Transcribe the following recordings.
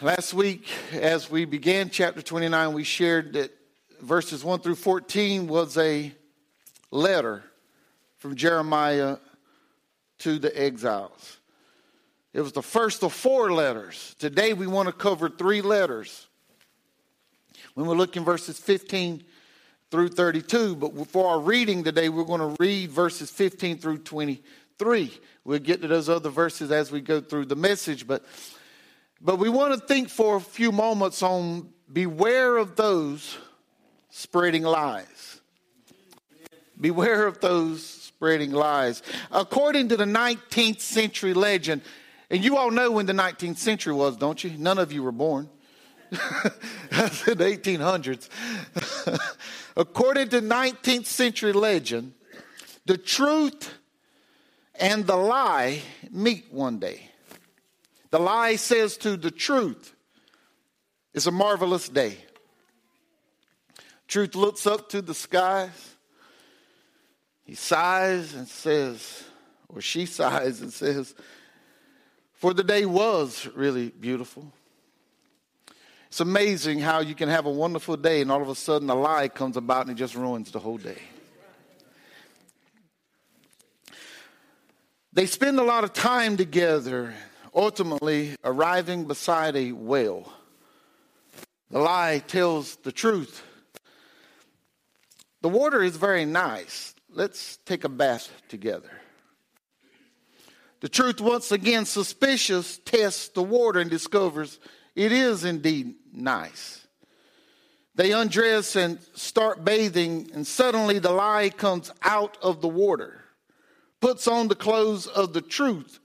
Last week, as we began chapter 29, we shared that verses 1 through 14 was a letter from Jeremiah to the exiles. It was the first of four letters. Today, we want to cover three letters. When we look in verses 15 through 32, but for our reading today, we're going to read verses 15 through 23. We'll get to those other verses as we go through the message, but but we want to think for a few moments on beware of those spreading lies. Beware of those spreading lies. According to the 19th century legend, and you all know when the 19th century was, don't you? None of you were born. That's in the 1800s. According to 19th century legend, the truth and the lie meet one day. The lie says to the truth, it's a marvelous day. Truth looks up to the skies. He sighs and says, or she sighs and says, for the day was really beautiful. It's amazing how you can have a wonderful day and all of a sudden a lie comes about and it just ruins the whole day. They spend a lot of time together ultimately arriving beside a well. The lie tells the truth. The water is very nice. Let's take a bath together. The truth, once again suspicious, tests the water and discovers it is indeed nice. They undress and start bathing, and suddenly the lie comes out of the water, puts on the clothes of the truth,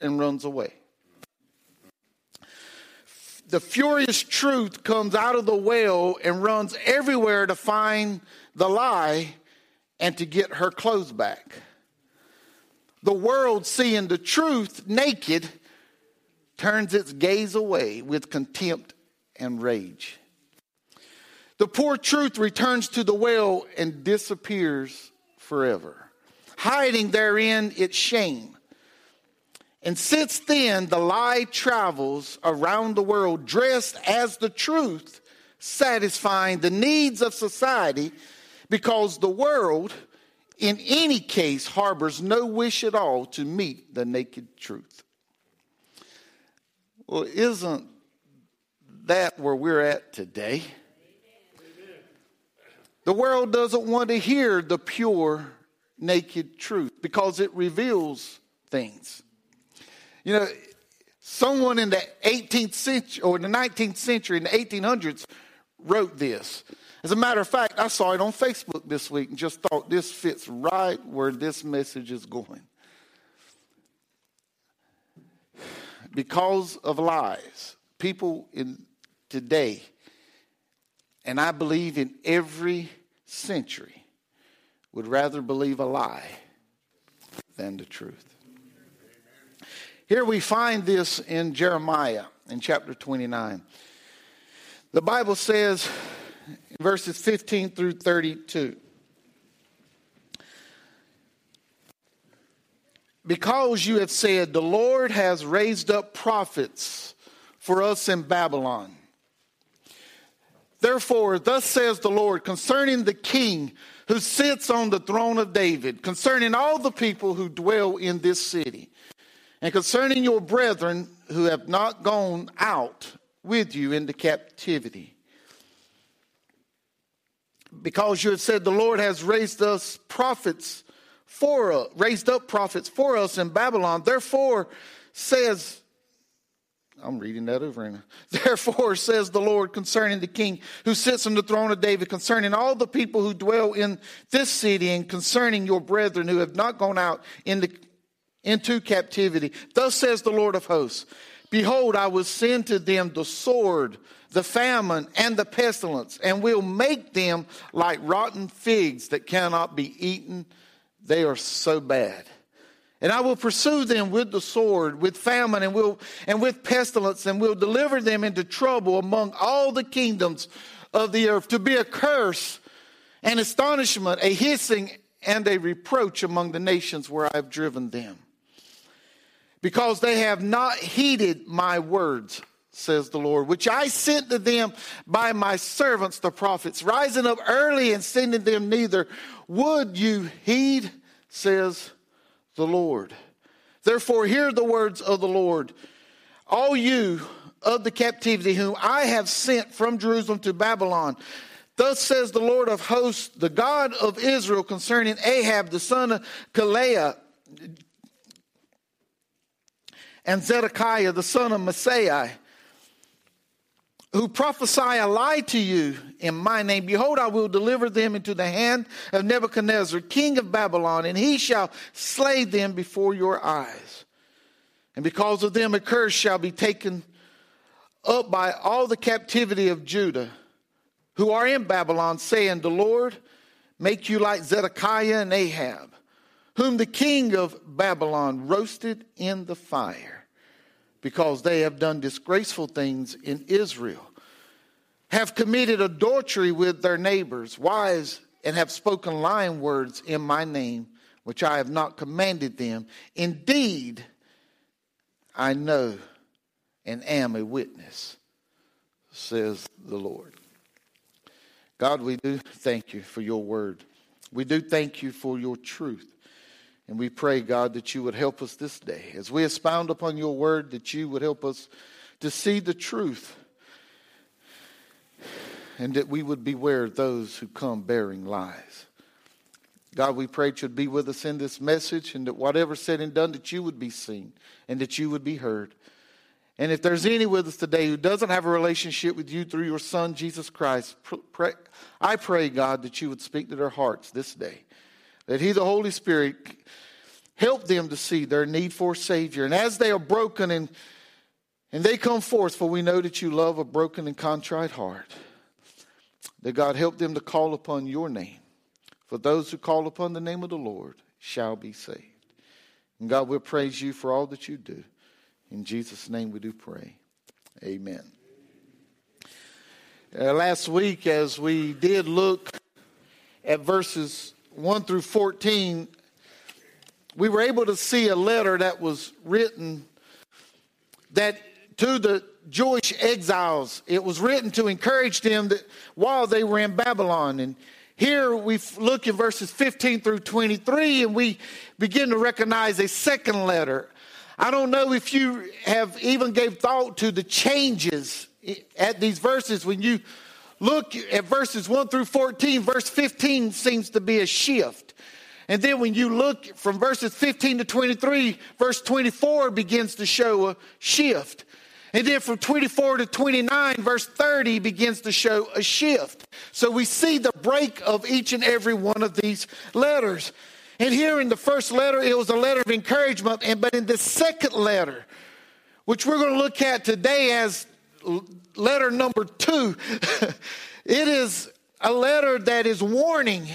and runs away the furious truth comes out of the well and runs everywhere to find the lie and to get her clothes back. The world, seeing the truth naked, turns its gaze away with contempt and rage. The poor truth returns to the well and disappears forever, hiding therein its shame and since then, the lie travels around the world dressed as the truth, satisfying the needs of society because the world, in any case, harbors no wish at all to meet the naked truth. Well, isn't that where we're at today? The world doesn't want to hear the pure, naked truth because it reveals things. You know, someone in the 18th century or in the 19th century, in the 1800s, wrote this. As a matter of fact, I saw it on Facebook this week and just thought this fits right where this message is going. Because of lies, people in today, and I believe in every century, would rather believe a lie than the truth. Here we find this in Jeremiah in chapter 29. The Bible says, verses 15 through 32. Because you have said, The Lord has raised up prophets for us in Babylon. Therefore, thus says the Lord concerning the king who sits on the throne of David, concerning all the people who dwell in this city and concerning your brethren who have not gone out with you into captivity. Because you have said the Lord has raised us prophets for us, raised up prophets for us in Babylon. Therefore, says I'm reading that over and therefore says the Lord concerning the king who sits on the throne of David, concerning all the people who dwell in this city, and concerning your brethren who have not gone out into into captivity. Thus says the Lord of hosts Behold, I will send to them the sword, the famine, and the pestilence, and will make them like rotten figs that cannot be eaten. They are so bad. And I will pursue them with the sword, with famine, and will and with pestilence, and will deliver them into trouble among all the kingdoms of the earth, to be a curse, an astonishment, a hissing, and a reproach among the nations where I have driven them because they have not heeded my words, says the Lord, which I sent to them by my servants, the prophets, rising up early and sending them neither. Would you heed, says the Lord. Therefore, hear the words of the Lord. All you of the captivity whom I have sent from Jerusalem to Babylon. Thus says the Lord of hosts, the God of Israel, concerning Ahab, the son of Kolaiah, and Zedekiah, the son of Maaseiah, who prophesy a lie to you in my name. Behold, I will deliver them into the hand of Nebuchadnezzar, king of Babylon, and he shall slay them before your eyes. And because of them, a curse shall be taken up by all the captivity of Judah who are in Babylon, saying, The Lord make you like Zedekiah and Ahab, whom the king of Babylon roasted in the fire, because they have done disgraceful things in Israel, have committed adultery with their neighbors, wives, and have spoken lying words in my name, which I have not commanded them. Indeed, I know and am a witness, says the Lord. God, we do thank you for your word. We do thank you for your truth. And we pray, God, that you would help us this day. As we expound upon your word, that you would help us to see the truth and that we would beware of those who come bearing lies. God, we pray that you'd be with us in this message and that whatever said and done, that you would be seen and that you would be heard. And if there's any with us today who doesn't have a relationship with you through your Son, Jesus Christ, pray, I pray, God, that you would speak to their hearts this day. That He, the Holy Spirit, help them to see their need for a Savior. And as they are broken and, and they come forth, for we know that you love a broken and contrite heart, that God help them to call upon your name. For those who call upon the name of the Lord shall be saved. And God, we'll praise you for all that you do. In Jesus' name we do pray. Amen. Uh, last week, as we did look at verses 1 through 14, we were able to see a letter that was written that to the Jewish exiles. It was written to encourage them that while they were in Babylon. And here we look in verses 15 through 23, and we begin to recognize a second letter I don't know if you have even gave thought to the changes at these verses. When you look at verses 1 through 14, verse 15 seems to be a shift. And then when you look from verses 15 to 23, verse 24 begins to show a shift. And then from 24 to 29, verse 30 begins to show a shift. So we see the break of each and every one of these letters. And here in the first letter, it was a letter of encouragement. And but in the second letter, which we're going to look at today as letter number two, it is a letter that is warning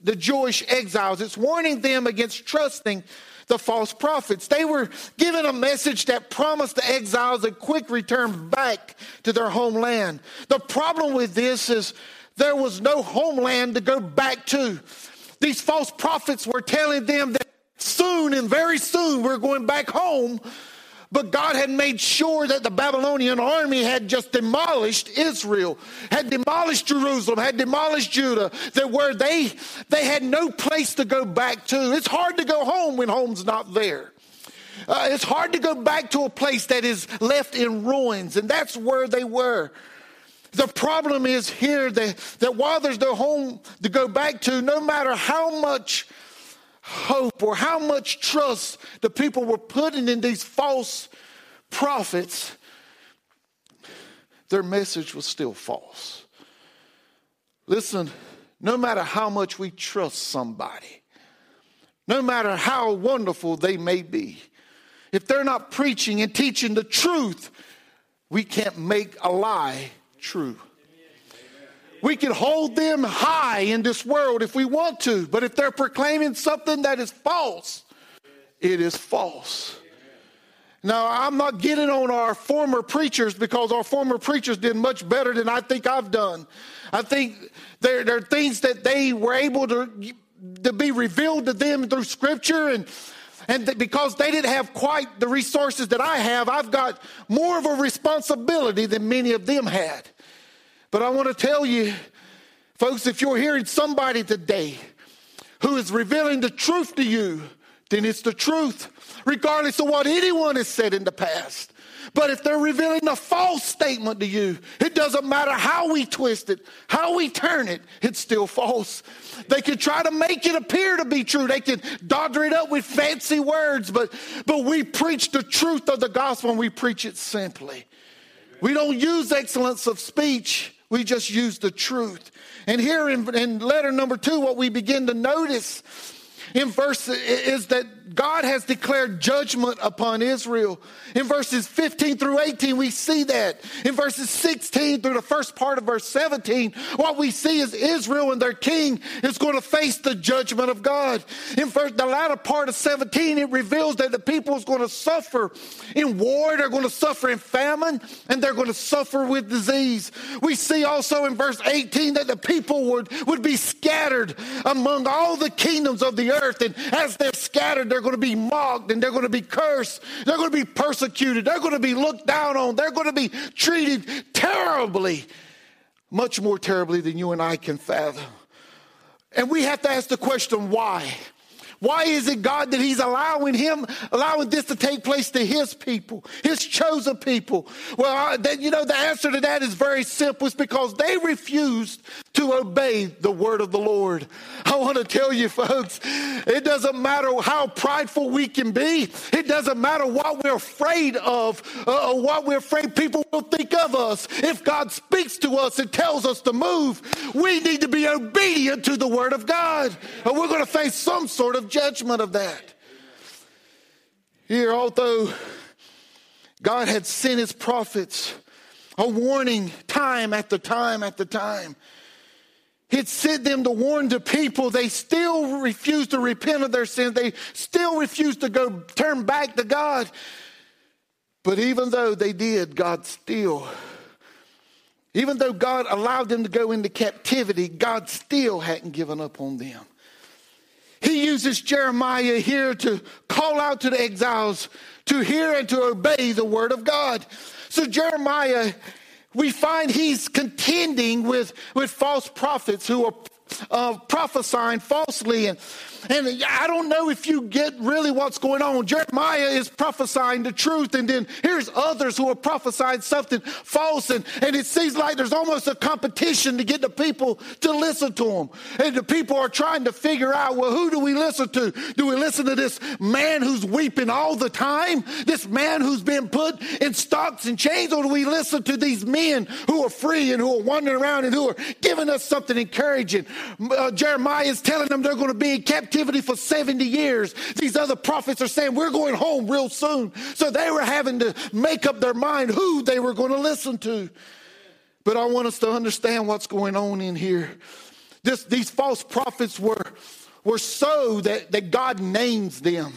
the Jewish exiles. It's warning them against trusting the false prophets. They were given a message that promised the exiles a quick return back to their homeland. The problem with this is there was no homeland to go back to. These false prophets were telling them that soon and very soon we're going back home. But God had made sure that the Babylonian army had just demolished Israel, had demolished Jerusalem, had demolished Judah, that where they they had no place to go back to. It's hard to go home when home's not there. Uh, it's hard to go back to a place that is left in ruins, and that's where they were. The problem is here that, that while there's no home to go back to, no matter how much hope or how much trust the people were putting in these false prophets, their message was still false. Listen, no matter how much we trust somebody, no matter how wonderful they may be, if they're not preaching and teaching the truth, we can't make a lie true. We can hold them high in this world if we want to, but if they're proclaiming something that is false, it is false. Now, I'm not getting on our former preachers because our former preachers did much better than I think I've done. I think there, there are things that they were able to, to be revealed to them through Scripture, and And because they didn't have quite the resources that I have, I've got more of a responsibility than many of them had. But I want to tell you, folks, if you're hearing somebody today who is revealing the truth to you, then it's the truth, regardless of what anyone has said in the past. But if they're revealing a false statement to you, it doesn't matter how we twist it, how we turn it, it's still false. They can try to make it appear to be true. They can dodger it up with fancy words, but, but we preach the truth of the gospel and we preach it simply. We don't use excellence of speech, we just use the truth. And here in, in letter number two, what we begin to notice in verse is that God has declared judgment upon Israel. In verses 15 through 18, we see that. In verses 16 through the first part of verse 17, what we see is Israel and their king is going to face the judgment of God. In first, the latter part of 17, it reveals that the people is going to suffer in war, they're going to suffer in famine, and they're going to suffer with disease. We see also in verse 18 that the people would, would be scattered among all the kingdoms of the earth. And as they're scattered, they're going to be mocked and they're going to be cursed. They're going to be persecuted. They're going to be looked down on. They're going to be treated terribly, much more terribly than you and I can fathom. And we have to ask the question why? Why is it God that He's allowing Him, allowing this to take place to His people, His chosen people? Well, that, you know, the answer to that is very simple. It's because they refused to obey the word of the Lord. I want to tell you, folks, it doesn't matter how prideful we can be. It doesn't matter what we're afraid of uh, or what we're afraid people will think of us. If God speaks to us and tells us to move, we need to be obedient to the word of God. Or we're going to face some sort of judgment of that. Here, although God had sent his prophets a warning time after time after time, He'd sent them to warn the people. They still refused to repent of their sins. They still refused to go turn back to God. But even though they did, God still, even though God allowed them to go into captivity, God still hadn't given up on them. He uses Jeremiah here to call out to the exiles to hear and to obey the word of God. So Jeremiah we find he's contending with, with false prophets who are uh, prophesying falsely. And, and I don't know if you get really what's going on. Jeremiah is prophesying the truth, and then here's others who are prophesying something false. And, and it seems like there's almost a competition to get the people to listen to them. And the people are trying to figure out, well, who do we listen to? Do we listen to this man who's weeping all the time? This man who's been put in stocks and chains? Or do we listen to these men who are free and who are wandering around and who are giving us something encouraging? Uh, Jeremiah is telling them they're going to be in captivity for 70 years. These other prophets are saying, We're going home real soon. So they were having to make up their mind who they were going to listen to. But I want us to understand what's going on in here. This, these false prophets were, were so that, that God names them.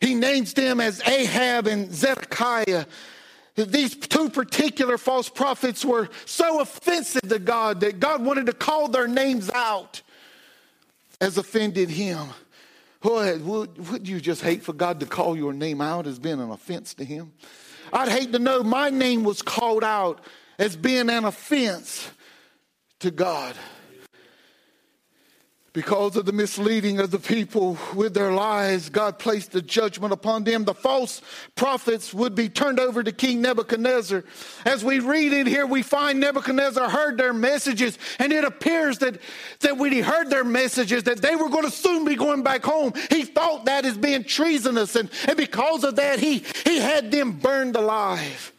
He names them as Ahab and Zedekiah. These two particular false prophets were so offensive to God that God wanted to call their names out as offended him. Would, would you just hate for God to call your name out as being an offense to him? I'd hate to know my name was called out as being an offense to God because of the misleading of the people with their lies, God placed the judgment upon them. The false prophets would be turned over to King Nebuchadnezzar. As we read in here, we find Nebuchadnezzar heard their messages, and it appears that, that when he heard their messages, that they were going to soon be going back home. He thought that as being treasonous, and, and because of that, he, he had them burned alive.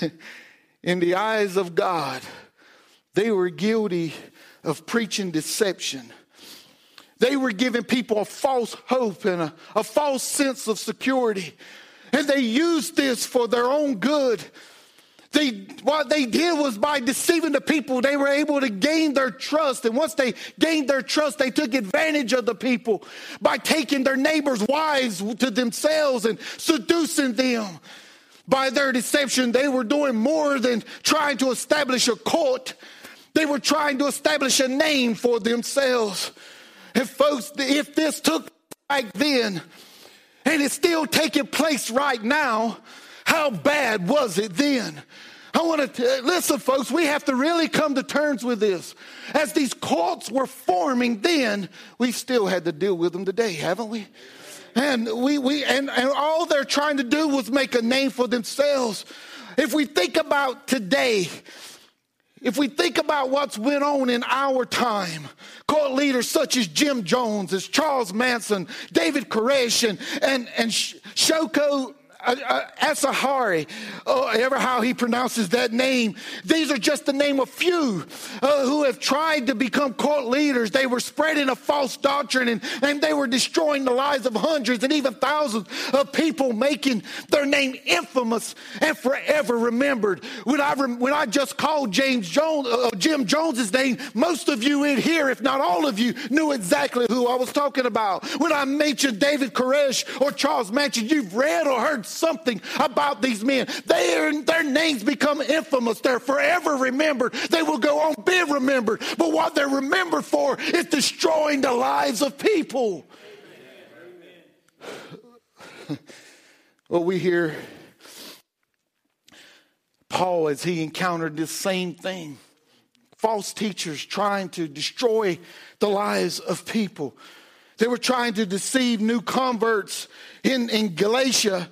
in the eyes of God, they were guilty of preaching deception. They were giving people a false hope and a, a false sense of security. And they used this for their own good. They, what they did was by deceiving the people, they were able to gain their trust. And once they gained their trust, they took advantage of the people by taking their neighbors' wives to themselves and seducing them. By their deception, they were doing more than trying to establish a court they were trying to establish a name for themselves. And folks, if this took back then, and it's still taking place right now, how bad was it then? I want to listen, folks. We have to really come to terms with this. As these cults were forming then, we still had to deal with them today, haven't we? And we, we and, and all they're trying to do was make a name for themselves. If we think about today, if we think about what's went on in our time, cult leaders such as Jim Jones, as Charles Manson, David Koresh, and, and, and Shoko Asahari, oh, ever how he pronounces that name. These are just the name of few uh, who have tried to become cult leaders. They were spreading a false doctrine and, and they were destroying the lives of hundreds and even thousands of people, making their name infamous and forever remembered. When I, when I just called James Jones, uh, Jim Jones's name, most of you in here, if not all of you, knew exactly who I was talking about. When I mentioned David Koresh or Charles Manson, you've read or heard something about these men. They their names become infamous. They're forever remembered. They will go on being remembered. But what they're remembered for is destroying the lives of people. well, we hear Paul as he encountered this same thing false teachers trying to destroy the lives of people. They were trying to deceive new converts in, in Galatia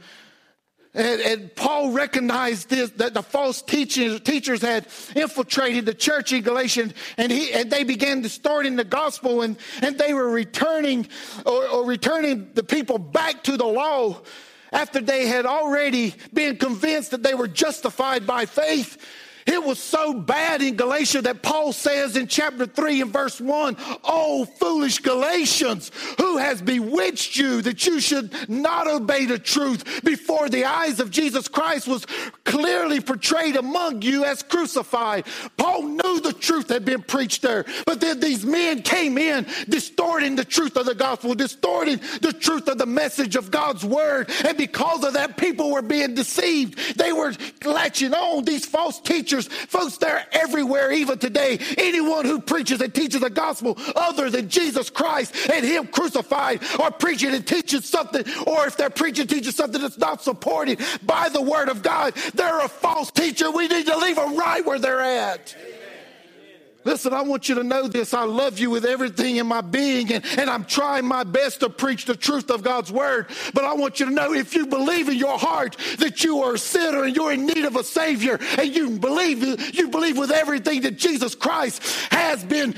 and, and, Paul recognized this, that the false teachers, teachers had infiltrated the church in Galatia and, he, and they began distorting the gospel and, and they were returning or, or returning the people back to the law after they had already been convinced that they were justified by faith. It was so bad in Galatia that Paul says in chapter 3 and verse 1 Oh, foolish Galatians, who has bewitched you that you should not obey the truth before the eyes of Jesus Christ was clearly portrayed among you as crucified? Paul knew the truth had been preached there, but then these men came in distorting the truth of the gospel, distorting the truth of the message of God's word. And because of that, people were being deceived. They were latching on these false teachers preachers, folks, they're everywhere even today. Anyone who preaches and teaches the gospel other than Jesus Christ and Him crucified, or preaching and teaching something, or if they're preaching and teaching something that's not supported by the Word of God, they're a false teacher. We need to leave them right where they're at. Listen, I want you to know this. I love you with everything in my being, and, and I'm trying my best to preach the truth of God's word. But I want you to know if you believe in your heart that you are a sinner and you're in need of a Savior, and you believe you believe with everything that Jesus Christ has been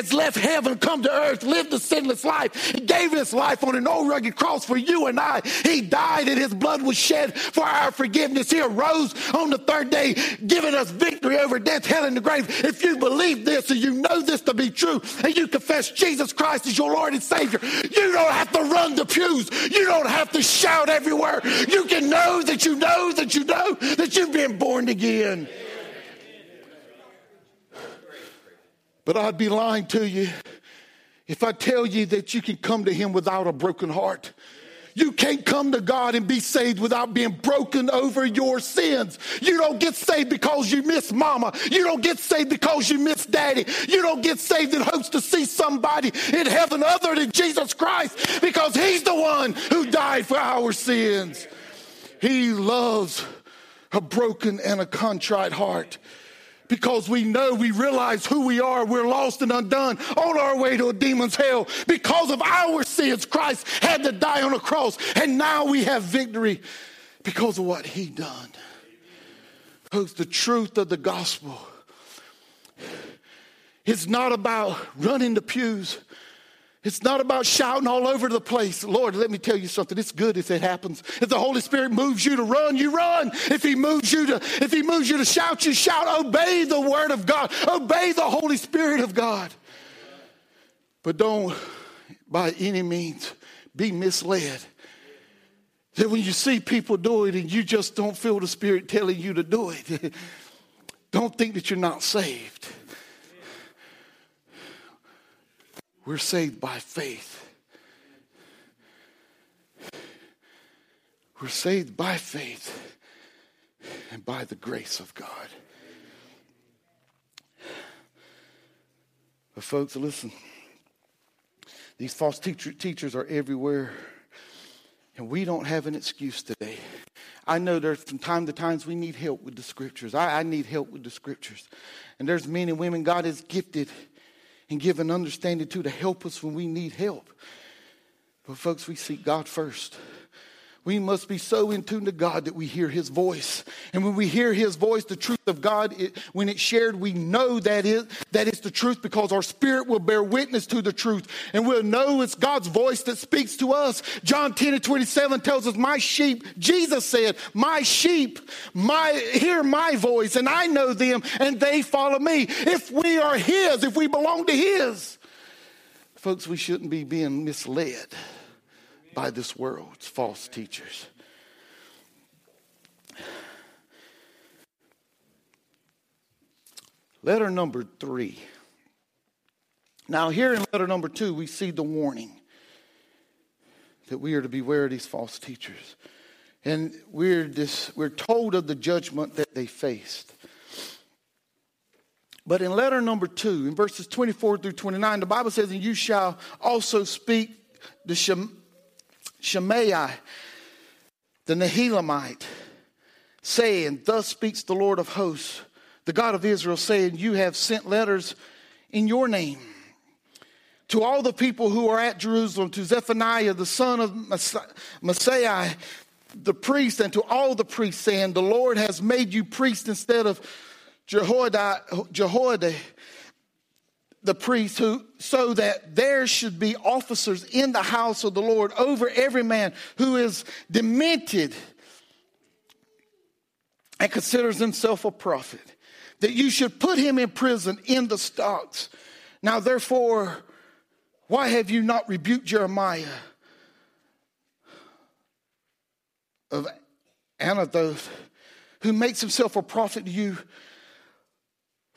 has left heaven, come to earth, lived a sinless life, gave his life on an old rugged cross for you and I. He died and his blood was shed for our forgiveness. He arose on the third day, giving us victory over death, hell, and the grave. If you you believe this and you know this to be true and you confess Jesus Christ as your Lord and Savior, you don't have to run the pews. You don't have to shout everywhere. You can know that you know that you know that you've been born again. But I'd be lying to you if I tell you that you can come to Him without a broken heart. You can't come to God and be saved without being broken over your sins. You don't get saved because you miss mama. You don't get saved because you miss daddy. You don't get saved in hopes to see somebody in heaven other than Jesus Christ because he's the one who died for our sins. He loves a broken and a contrite heart because we know, we realize who we are. We're lost and undone on our way to a demon's hell. Because of our sins, Christ had to die on a cross, and now we have victory because of what he done. Folks, the truth of the gospel it's not about running the pews. It's not about shouting all over the place. Lord, let me tell you something. It's good if it happens. If the Holy Spirit moves you to run, you run. If He moves you to, if He moves you to shout, you shout. Obey the Word of God. Obey the Holy Spirit of God. But don't, by any means, be misled. That when you see people do it and you just don't feel the Spirit telling you to do it, don't think that you're not saved. We're saved by faith. We're saved by faith and by the grace of God. But, folks, listen, these false teacher, teachers are everywhere. And we don't have an excuse today. I know there's from time to times we need help with the scriptures. I, I need help with the scriptures. And there's men and women God has gifted and give an understanding to to help us when we need help. But folks, we seek God first. We must be so in tune to God that we hear His voice. And when we hear His voice, the truth of God, it, when it's shared, we know that, is, that it's the truth because our spirit will bear witness to the truth. And we'll know it's God's voice that speaks to us. John 10 and 27 tells us, My sheep, Jesus said, My sheep my, hear my voice, and I know them, and they follow me. If we are His, if we belong to His, folks, we shouldn't be being misled by this world's false teachers. Letter number three. Now, here in letter number two, we see the warning that we are to beware of these false teachers. And we're, this, we're told of the judgment that they faced. But in letter number two, in verses 24 through 29, the Bible says, And you shall also speak the Shem, Shemaiah, the Nehelamite, saying, Thus speaks the Lord of hosts, the God of Israel, saying, You have sent letters in your name to all the people who are at Jerusalem, to Zephaniah, the son of Maaseiah, the priest, and to all the priests, saying, The Lord has made you priest instead of Jehoiada, Jehoiada the priests who so that there should be officers in the house of the Lord over every man who is demented and considers himself a prophet that you should put him in prison in the stocks. Now therefore why have you not rebuked Jeremiah of Anathoth who makes himself a prophet to you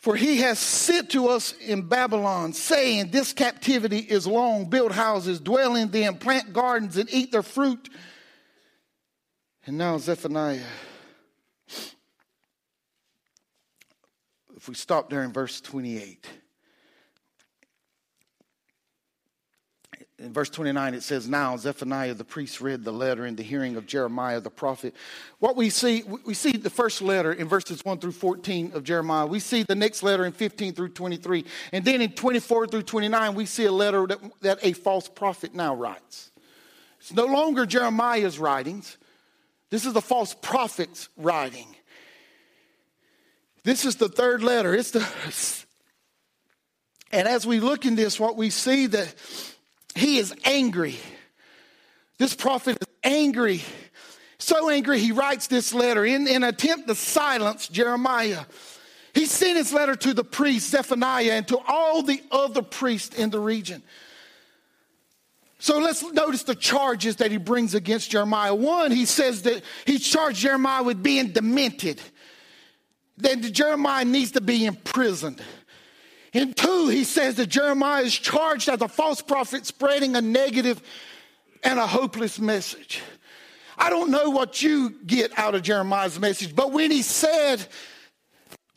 for he has sent to us in Babylon, saying, This captivity is long. Build houses, dwell in them, plant gardens, and eat their fruit. And now, Zephaniah. If we stop there in verse 28. In verse 29, it says, Now Zephaniah the priest read the letter in the hearing of Jeremiah the prophet. What we see, we see the first letter in verses 1 through 14 of Jeremiah. We see the next letter in 15 through 23. And then in 24 through 29, we see a letter that, that a false prophet now writes. It's no longer Jeremiah's writings, this is the false prophet's writing. This is the third letter. It's the. And as we look in this, what we see that he is angry. This prophet is angry. So angry, he writes this letter in, an attempt to silence Jeremiah. He sent his letter to the priest Zephaniah and to all the other priests in the region. So let's notice the charges that he brings against Jeremiah. One, he says that he charged Jeremiah with being demented, that Jeremiah needs to be imprisoned. In two, he says that Jeremiah is charged as a false prophet spreading a negative and a hopeless message. I don't know what you get out of Jeremiah's message, but when he said,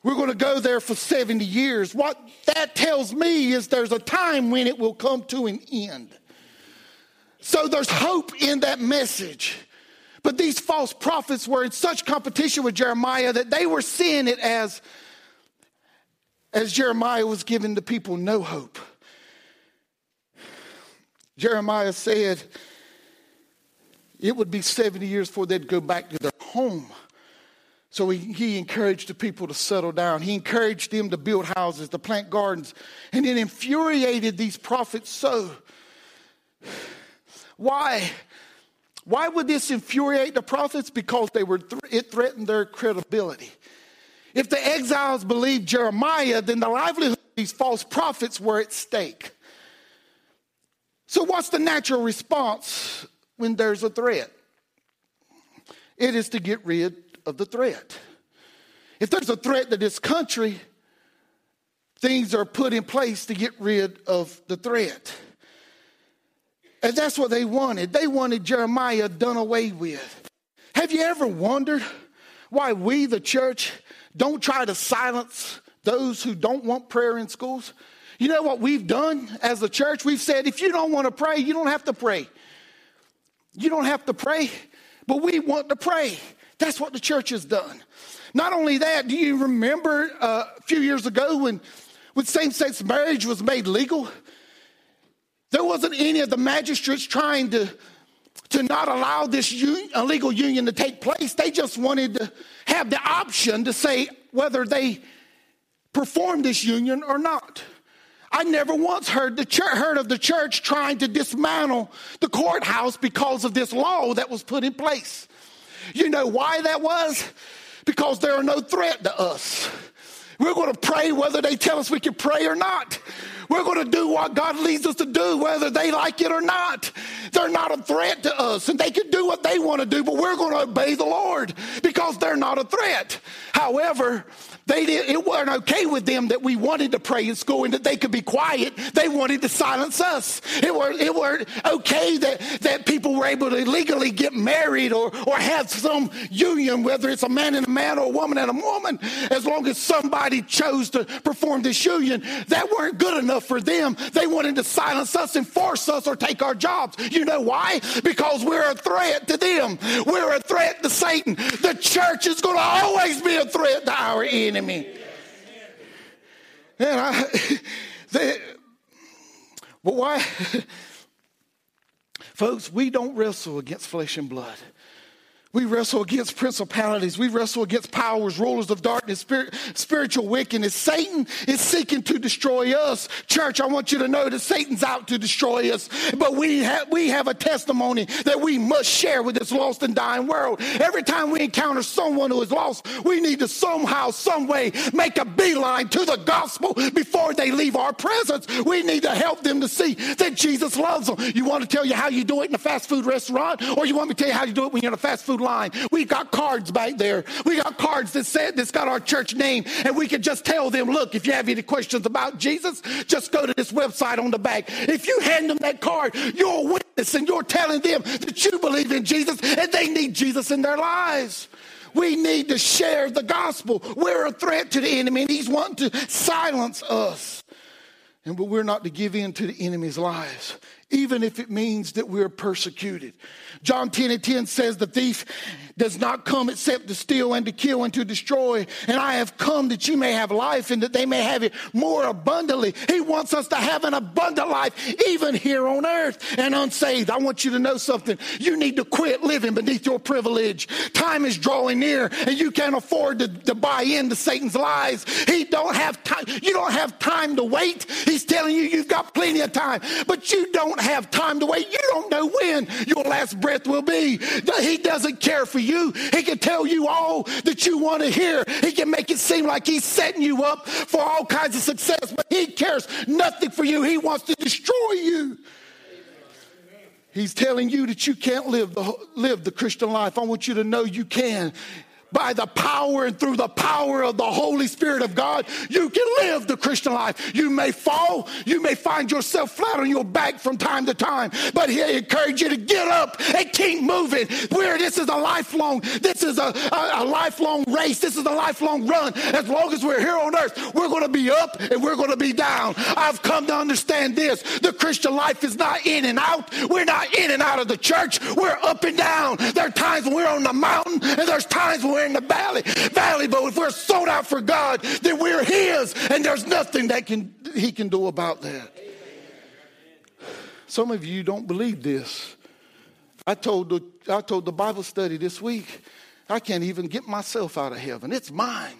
we're going to go there for 70 years, what that tells me is there's a time when it will come to an end. So there's hope in that message. But these false prophets were in such competition with Jeremiah that they were seeing it as as Jeremiah was giving the people no hope. Jeremiah said it would be 70 years before they'd go back to their home. So he, he encouraged the people to settle down. He encouraged them to build houses, to plant gardens, and it infuriated these prophets so. Why? Why would this infuriate the prophets? Because they were th- it threatened their credibility. If the exiles believed Jeremiah, then the livelihood of these false prophets were at stake. So, what's the natural response when there's a threat? It is to get rid of the threat. If there's a threat to this country, things are put in place to get rid of the threat. And that's what they wanted. They wanted Jeremiah done away with. Have you ever wondered why we, the church, don't try to silence those who don't want prayer in schools. You know what we've done as a church? We've said if you don't want to pray, you don't have to pray. You don't have to pray, but we want to pray. That's what the church has done. Not only that, do you remember uh, a few years ago when, when same sex marriage was made legal? There wasn't any of the magistrates trying to, to not allow this un- illegal union to take place. They just wanted to have the option to say whether they perform this union or not. I never once heard, the heard of the church trying to dismantle the courthouse because of this law that was put in place. You know why that was? Because there are no threat to us. We're going to pray whether they tell us we can pray or not. We're going to do what God leads us to do, whether they like it or not. They're not a threat to us, and they can do what they want to do, but we're going to obey the Lord because they're not a threat. However, they did, it wasn't okay with them that we wanted to pray in school and that they could be quiet. They wanted to silence us. It were it were okay that, that people were able to legally get married or, or have some union, whether it's a man and a man or a woman and a woman, as long as somebody chose to perform this union. That weren't good enough for them. They wanted to silence us and force us or take our jobs. You know why? Because we're a threat to them. We're a threat to Satan. The church is going to always be a threat to our enemy. And I, they, but why? Folks, we don't wrestle against flesh and blood. We wrestle against principalities. We wrestle against powers, rulers of darkness, spirit, spiritual wickedness. Satan is seeking to destroy us. Church, I want you to know that Satan's out to destroy us. But we have, we have a testimony that we must share with this lost and dying world. Every time we encounter someone who is lost, we need to somehow, some way make a beeline to the gospel before they leave our presence. We need to help them to see that Jesus loves them. You want to tell you how you do it in a fast food restaurant, or you want me to tell you how you do it when you're in a fast food line. We've got cards back there. We got cards that said that's got our church name, and we can just tell them, look, if you have any questions about Jesus, just go to this website on the back. If you hand them that card, you're a witness and you're telling them that you believe in Jesus and they need Jesus in their lives. We need to share the gospel. We're a threat to the enemy, and he's wanting to silence us. And but we're not to give in to the enemy's lies, even if it means that we're persecuted. John 10 and 10 says, The thief does not come except to steal and to kill and to destroy. And I have come that you may have life and that they may have it more abundantly. He wants us to have an abundant life, even here on earth and unsaved. I want you to know something. You need to quit living beneath your privilege. Time is drawing near and you can't afford to, to buy into Satan's lies. He don't have time. You don't have time to wait. He's telling you you've got plenty of time, but you don't have time to wait. You don't know when your last breath will be. He doesn't care for you. He can tell you all that you want to hear. He can make it seem like he's setting you up for all kinds of success, but he cares nothing for you. He wants to destroy you. He's telling you that you can't live the, live the Christian life. I want you to know you can by the power and through the power of the Holy Spirit of God, you can live the Christian life. You may fall, you may find yourself flat on your back from time to time, but he encourages you to get up and keep moving. Where this is a lifelong, this is a, a, a lifelong race, this is a lifelong run. As long as we're here on earth, we're going to be up and we're going to be down. I've come to understand this. The Christian life is not in and out. We're not in and out of the church. We're up and down. There are times when we're on the mountain and there's times when we're in the valley. Valley, but if we're sold out for God, then we're His, and there's nothing that can He can do about that. Some of you don't believe this. I told the I told the Bible study this week. I can't even get myself out of heaven. It's mine.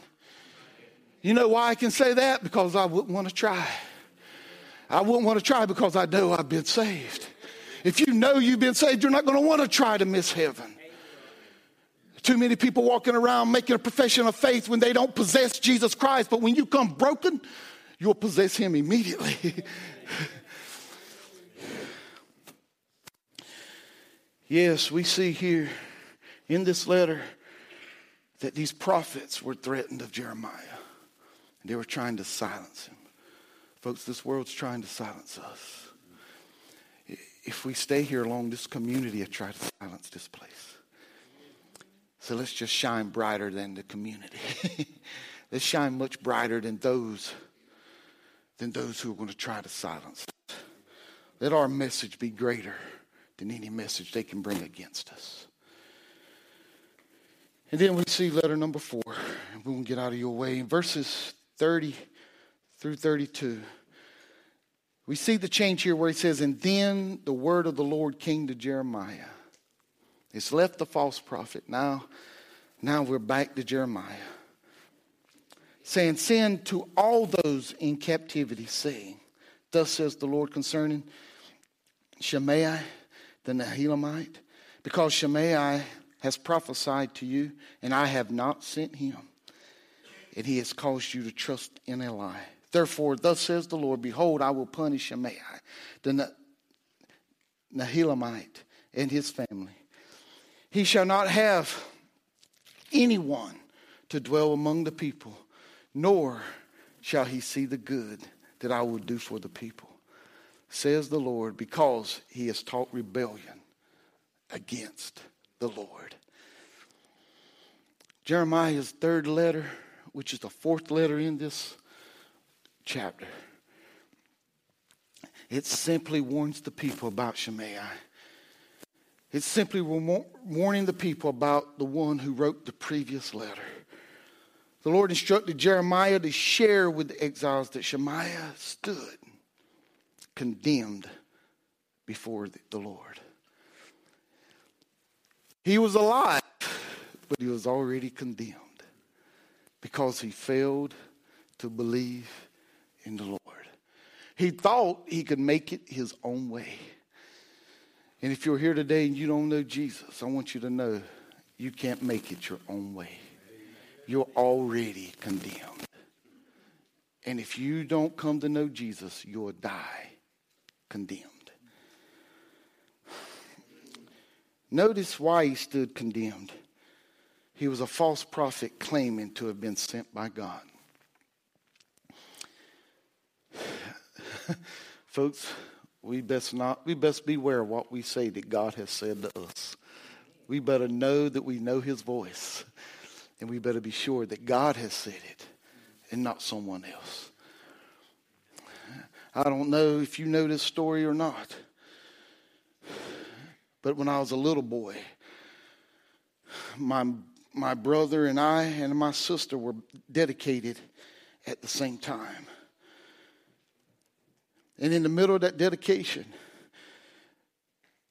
You know why I can say that? Because I wouldn't want to try. I wouldn't want to try because I know I've been saved. If you know you've been saved, you're not going to want to try to miss heaven. Too many people walking around making a profession of faith when they don't possess Jesus Christ, but when you come broken, you'll possess him immediately. yes, we see here in this letter that these prophets were threatened of Jeremiah. and They were trying to silence him. Folks, this world's trying to silence us. If we stay here long, this community will try to silence this place. So let's just shine brighter than the community. let's shine much brighter than those than those who are going to try to silence us. Let our message be greater than any message they can bring against us. And then we see letter number four, and we will get out of your way. In verses 30 through 32, we see the change here where he says, And then the word of the Lord came to Jeremiah. It's left the false prophet. Now, now we're back to Jeremiah. Saying, Send to all those in captivity, saying, Thus says the Lord concerning Shemaiah the Nehelamite, because Shemaiah has prophesied to you, and I have not sent him, and he has caused you to trust in a lie. Therefore, thus says the Lord Behold, I will punish Shemaiah, the Nehelamite, and his family. He shall not have anyone to dwell among the people, nor shall he see the good that I will do for the people, says the Lord, because he has taught rebellion against the Lord. Jeremiah's third letter, which is the fourth letter in this chapter, it simply warns the people about Shemaiah. It's simply warning the people about the one who wrote the previous letter. The Lord instructed Jeremiah to share with the exiles that Shemaiah stood condemned before the Lord. He was alive, but he was already condemned because he failed to believe in the Lord. He thought he could make it his own way. And if you're here today and you don't know Jesus, I want you to know you can't make it your own way. You're already condemned. And if you don't come to know Jesus, you'll die condemned. Notice why he stood condemned. He was a false prophet claiming to have been sent by God. Folks, we best not we best beware what we say that God has said to us. We better know that we know his voice. And we better be sure that God has said it and not someone else. I don't know if you know this story or not. But when I was a little boy, my, my brother and I and my sister were dedicated at the same time. And in the middle of that dedication,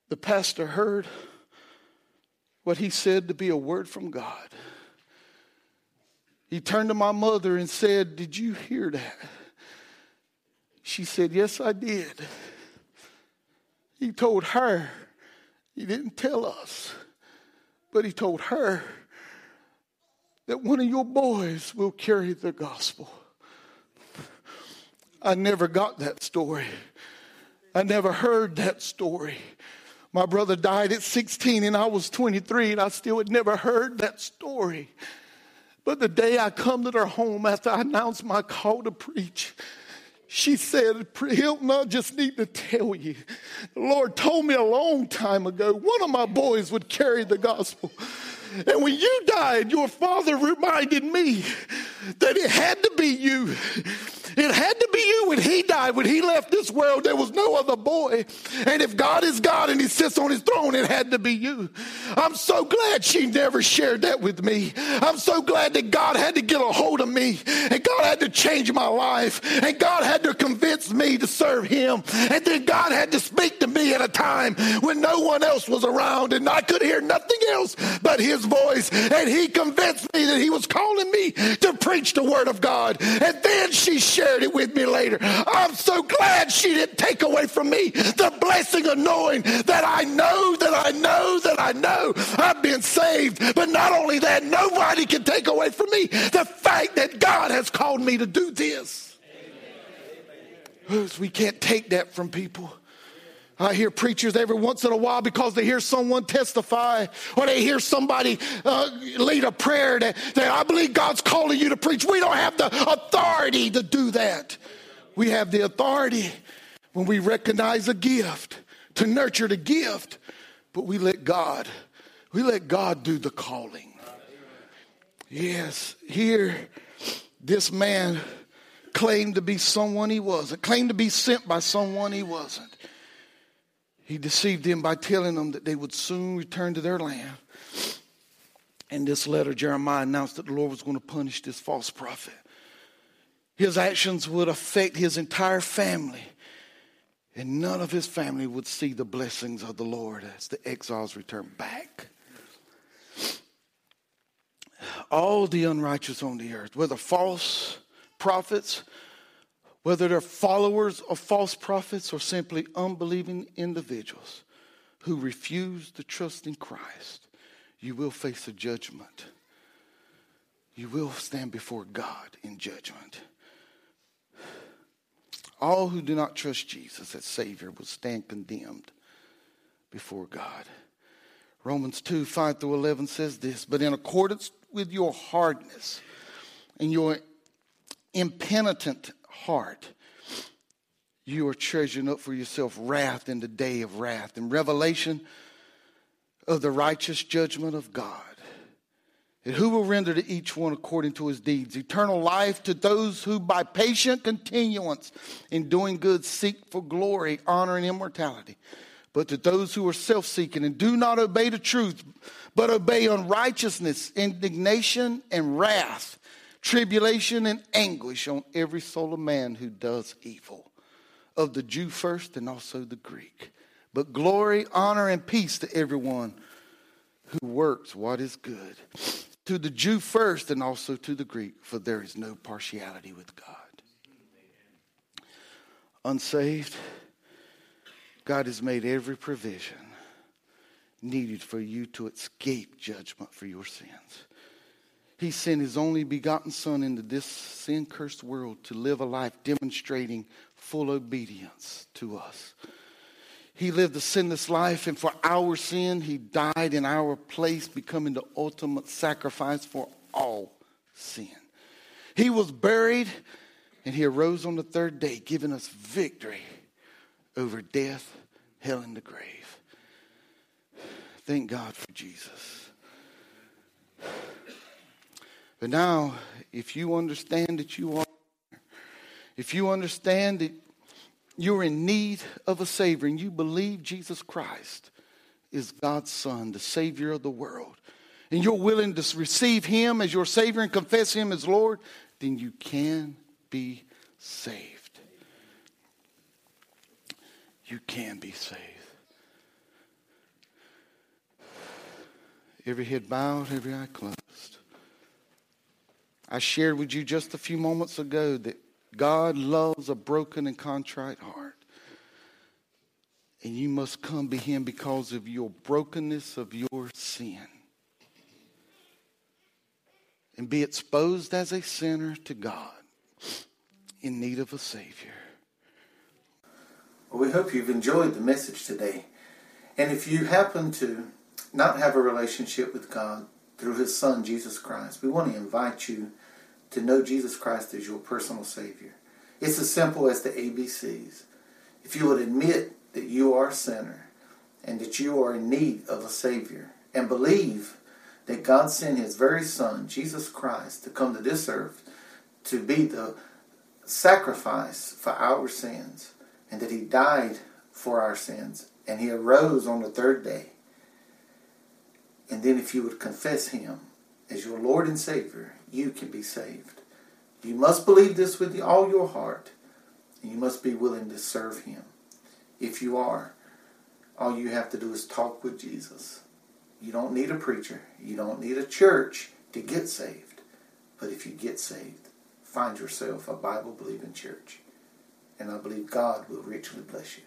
the pastor heard what he said to be a word from God. He turned to my mother and said, Did you hear that? She said, Yes, I did. He told her he didn't tell us, but he told her that one of your boys will carry the gospel. I never got that story. I never heard that story. My brother died at 16 and I was 23 and I still had never heard that story. But the day I come to their home after I announced my call to preach, she said, Hilton, I just need to tell you. The Lord told me a long time ago one of my boys would carry the gospel. And when you died, your father reminded me that it had to be you. It had to be you when he died, when he left this world. There was no other boy. And if God is God and he sits on his throne, it had to be you. I'm so glad she never shared that with me. I'm so glad that God had to get a hold of me and God had to change my life and God had to convince me to serve him. And then God had to speak to me at a time when no one else was around and I could hear nothing else but his voice. And he convinced me that he was calling me to preach the word of God. And then she shared shared it with me later. I'm so glad she didn't take away from me the blessing of knowing that I know, that I know, that I know I've been saved. But not only that, nobody can take away from me the fact that God has called me to do this. We can't take that from people. I hear preachers every once in a while because they hear someone testify or they hear somebody uh, lead a prayer that, that I believe God's calling you to preach. We don't have the authority to do that. We have the authority when we recognize a gift to nurture the gift, but we let God, we let God do the calling. Yes, here this man claimed to be someone he wasn't, claimed to be sent by someone he wasn't. He deceived them by telling them that they would soon return to their land. In this letter, Jeremiah announced that the Lord was going to punish this false prophet. His actions would affect his entire family, and none of his family would see the blessings of the Lord as the exiles return back. All the unrighteous on the earth, whether false prophets, whether they're followers of false prophets or simply unbelieving individuals who refuse to trust in Christ, you will face a judgment. You will stand before God in judgment. All who do not trust Jesus as Savior will stand condemned before God. Romans 2 5 through 11 says this, but in accordance with your hardness and your impenitent heart, you are treasuring up for yourself wrath in the day of wrath and revelation of the righteous judgment of God. And who will render to each one according to his deeds? Eternal life to those who by patient continuance in doing good seek for glory, honor, and immortality. But to those who are self seeking and do not obey the truth, but obey unrighteousness, indignation, and wrath, tribulation, and anguish on every soul of man who does evil, of the Jew first and also the Greek. But glory, honor, and peace to everyone who works what is good to the Jew first and also to the Greek, for there is no partiality with God. Unsaved, God has made every provision needed for you to escape judgment for your sins. He sent his only begotten Son into this sin cursed world to live a life demonstrating full obedience to us. He lived a sinless life, and for our sin, He died in our place, becoming the ultimate sacrifice for all sin. He was buried, and He arose on the third day, giving us victory over death, hell, and the grave. Thank God for Jesus. But now, if you understand that you are, if you understand that you're in need of a Savior and you believe Jesus Christ is God's Son, the Savior of the world, and you're willing to receive Him as your Savior and confess Him as Lord, then you can be saved. You can be saved. Every head bowed, every eye closed. I shared with you just a few moments ago that God loves a broken and contrite heart. And you must come to Him because of your brokenness of your sin. And be exposed as a sinner to God in need of a Savior. Well, we hope you've enjoyed the message today. And if you happen to not have a relationship with God through His Son, Jesus Christ, we want to invite you to know Jesus Christ as your personal Savior. It's as simple as the ABCs. If you would admit that you are a sinner and that you are in need of a Savior and believe that God sent His very Son, Jesus Christ, to come to this earth to be the sacrifice for our sins and that He died for our sins and He arose on the third day. And then if you would confess Him as your Lord and Savior, you can be saved. You must believe this with all your heart, and you must be willing to serve Him. If you are, all you have to do is talk with Jesus. You don't need a preacher, you don't need a church to get saved. But if you get saved, find yourself a Bible believing church. And I believe God will richly bless you.